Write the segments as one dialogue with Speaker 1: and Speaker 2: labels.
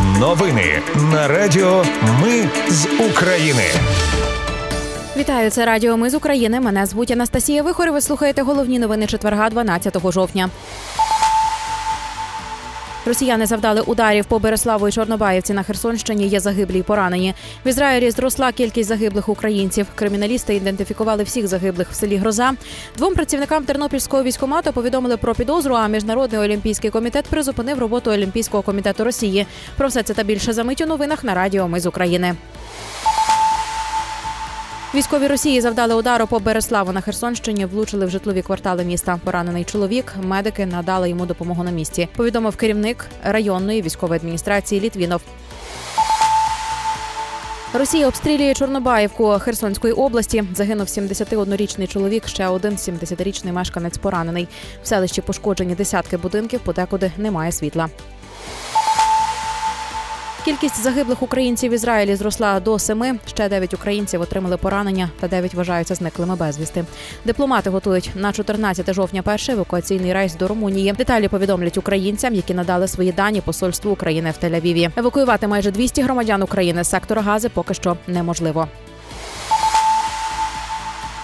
Speaker 1: Новини на Радіо Ми з України.
Speaker 2: Вітаю, це Радіо Ми з України. Мене звуть Анастасія Вихор. Ви слухаєте головні новини четверга, 12 жовтня. Росіяни завдали ударів по Береславу і Чорнобаївці на Херсонщині. Є загиблі й поранені. В Ізраїлі зросла кількість загиблих українців. Криміналісти ідентифікували всіх загиблих в селі Гроза. Двом працівникам Тернопільського військомату повідомили про підозру. А міжнародний олімпійський комітет призупинив роботу Олімпійського комітету Росії. Про все це та більше замить у новинах на Радіо Ми з України. Військові Росії завдали удару по Береславу на Херсонщині, влучили в житлові квартали міста. Поранений чоловік. Медики надали йому допомогу на місці. Повідомив керівник районної військової адміністрації Літвінов. Росія обстрілює Чорнобаївку Херсонської області. Загинув 71-річний чоловік. Ще один 70-річний мешканець поранений. В селищі пошкоджені десятки будинків, подекуди немає світла. Кількість загиблих українців в Ізраїлі зросла до семи. Ще дев'ять українців отримали поранення, та дев'ять вважаються зниклими безвісти. Дипломати готують на 14 жовтня перший евакуаційний рейс до Румунії. Деталі повідомлять українцям, які надали свої дані посольству України в Тель-Авіві. Евакуювати майже 200 громадян України з сектора Гази поки що неможливо.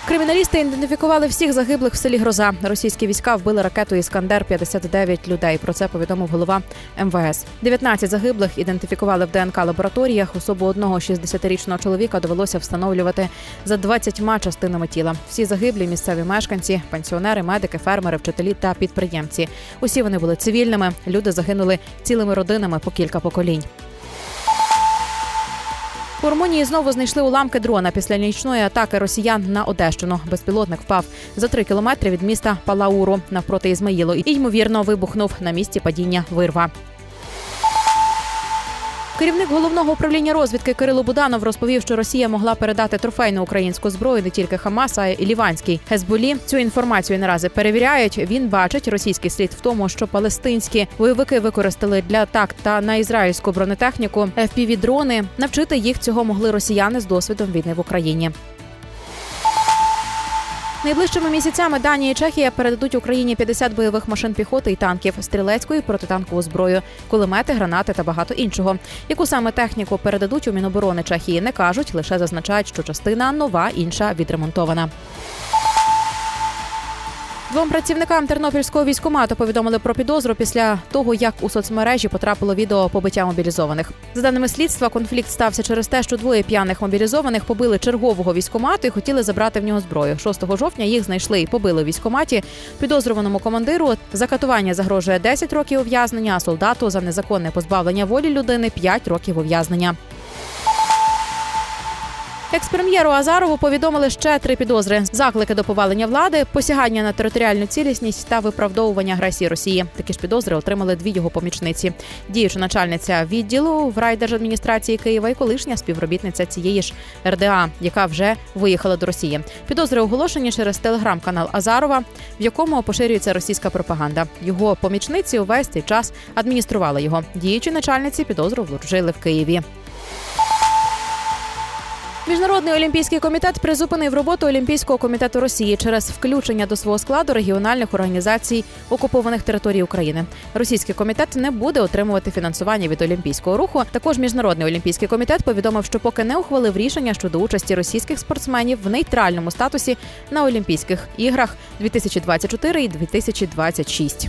Speaker 2: Криміналісти ідентифікували всіх загиблих в селі Гроза. Російські війська вбили ракетою Іскандер 59 людей. Про це повідомив голова МВС. 19 загиблих ідентифікували в ДНК лабораторіях. Особу одного 60-річного чоловіка довелося встановлювати за 20 частинами тіла. Всі загиблі місцеві мешканці, пенсіонери, медики, фермери, вчителі та підприємці. Усі вони були цивільними. Люди загинули цілими родинами по кілька поколінь. У Румунії знову знайшли уламки дрона після нічної атаки росіян на Одещину. Безпілотник впав за три кілометри від міста Палауру навпроти Ізмаїлу і ймовірно вибухнув на місці падіння вирва. Керівник головного управління розвідки Кирило Буданов розповів, що Росія могла передати трофейну українську зброю не тільки Хамас, а й Ліванській Хезболі. Цю інформацію наразі перевіряють. Він бачить російський слід в тому, що палестинські бойовики використали для атак та на ізраїльську бронетехніку fpv дрони Навчити їх цього могли росіяни з досвідом війни в Україні. Найближчими місяцями Данія і Чехія передадуть Україні 50 бойових машин піхоти і танків, стрілецьку і протитанкову зброю, кулемети, гранати та багато іншого. Яку саме техніку передадуть у Міноборони Чехії, не кажуть, лише зазначають, що частина нова, інша відремонтована. Двом працівникам тернопільського військомату повідомили про підозру після того, як у соцмережі потрапило відео побиття мобілізованих. За даними слідства, конфлікт стався через те, що двоє п'яних мобілізованих побили чергового військомату і хотіли забрати в нього зброю. 6 жовтня їх знайшли і побили в військоматі. Підозрюваному командиру за катування загрожує 10 років ув'язнення, а солдату за незаконне позбавлення волі людини 5 років ув'язнення. Експрем'єру Азарову повідомили ще три підозри: заклики до повалення влади, посягання на територіальну цілісність та виправдовування агресії Росії. Такі ж підозри отримали дві його помічниці. Діюча начальниця відділу в райдержадміністрації Києва і колишня співробітниця цієї ж РДА, яка вже виїхала до Росії. Підозри оголошені через телеграм-канал Азарова, в якому поширюється російська пропаганда. Його помічниці увесь цей час адміністрували його. Діючі начальниці підозру вручили в Києві. Міжнародний олімпійський комітет призупинив роботу Олімпійського комітету Росії через включення до свого складу регіональних організацій окупованих територій України. Російський комітет не буде отримувати фінансування від олімпійського руху. Також міжнародний олімпійський комітет повідомив, що поки не ухвалив рішення щодо участі російських спортсменів в нейтральному статусі на Олімпійських іграх 2024 і 2026.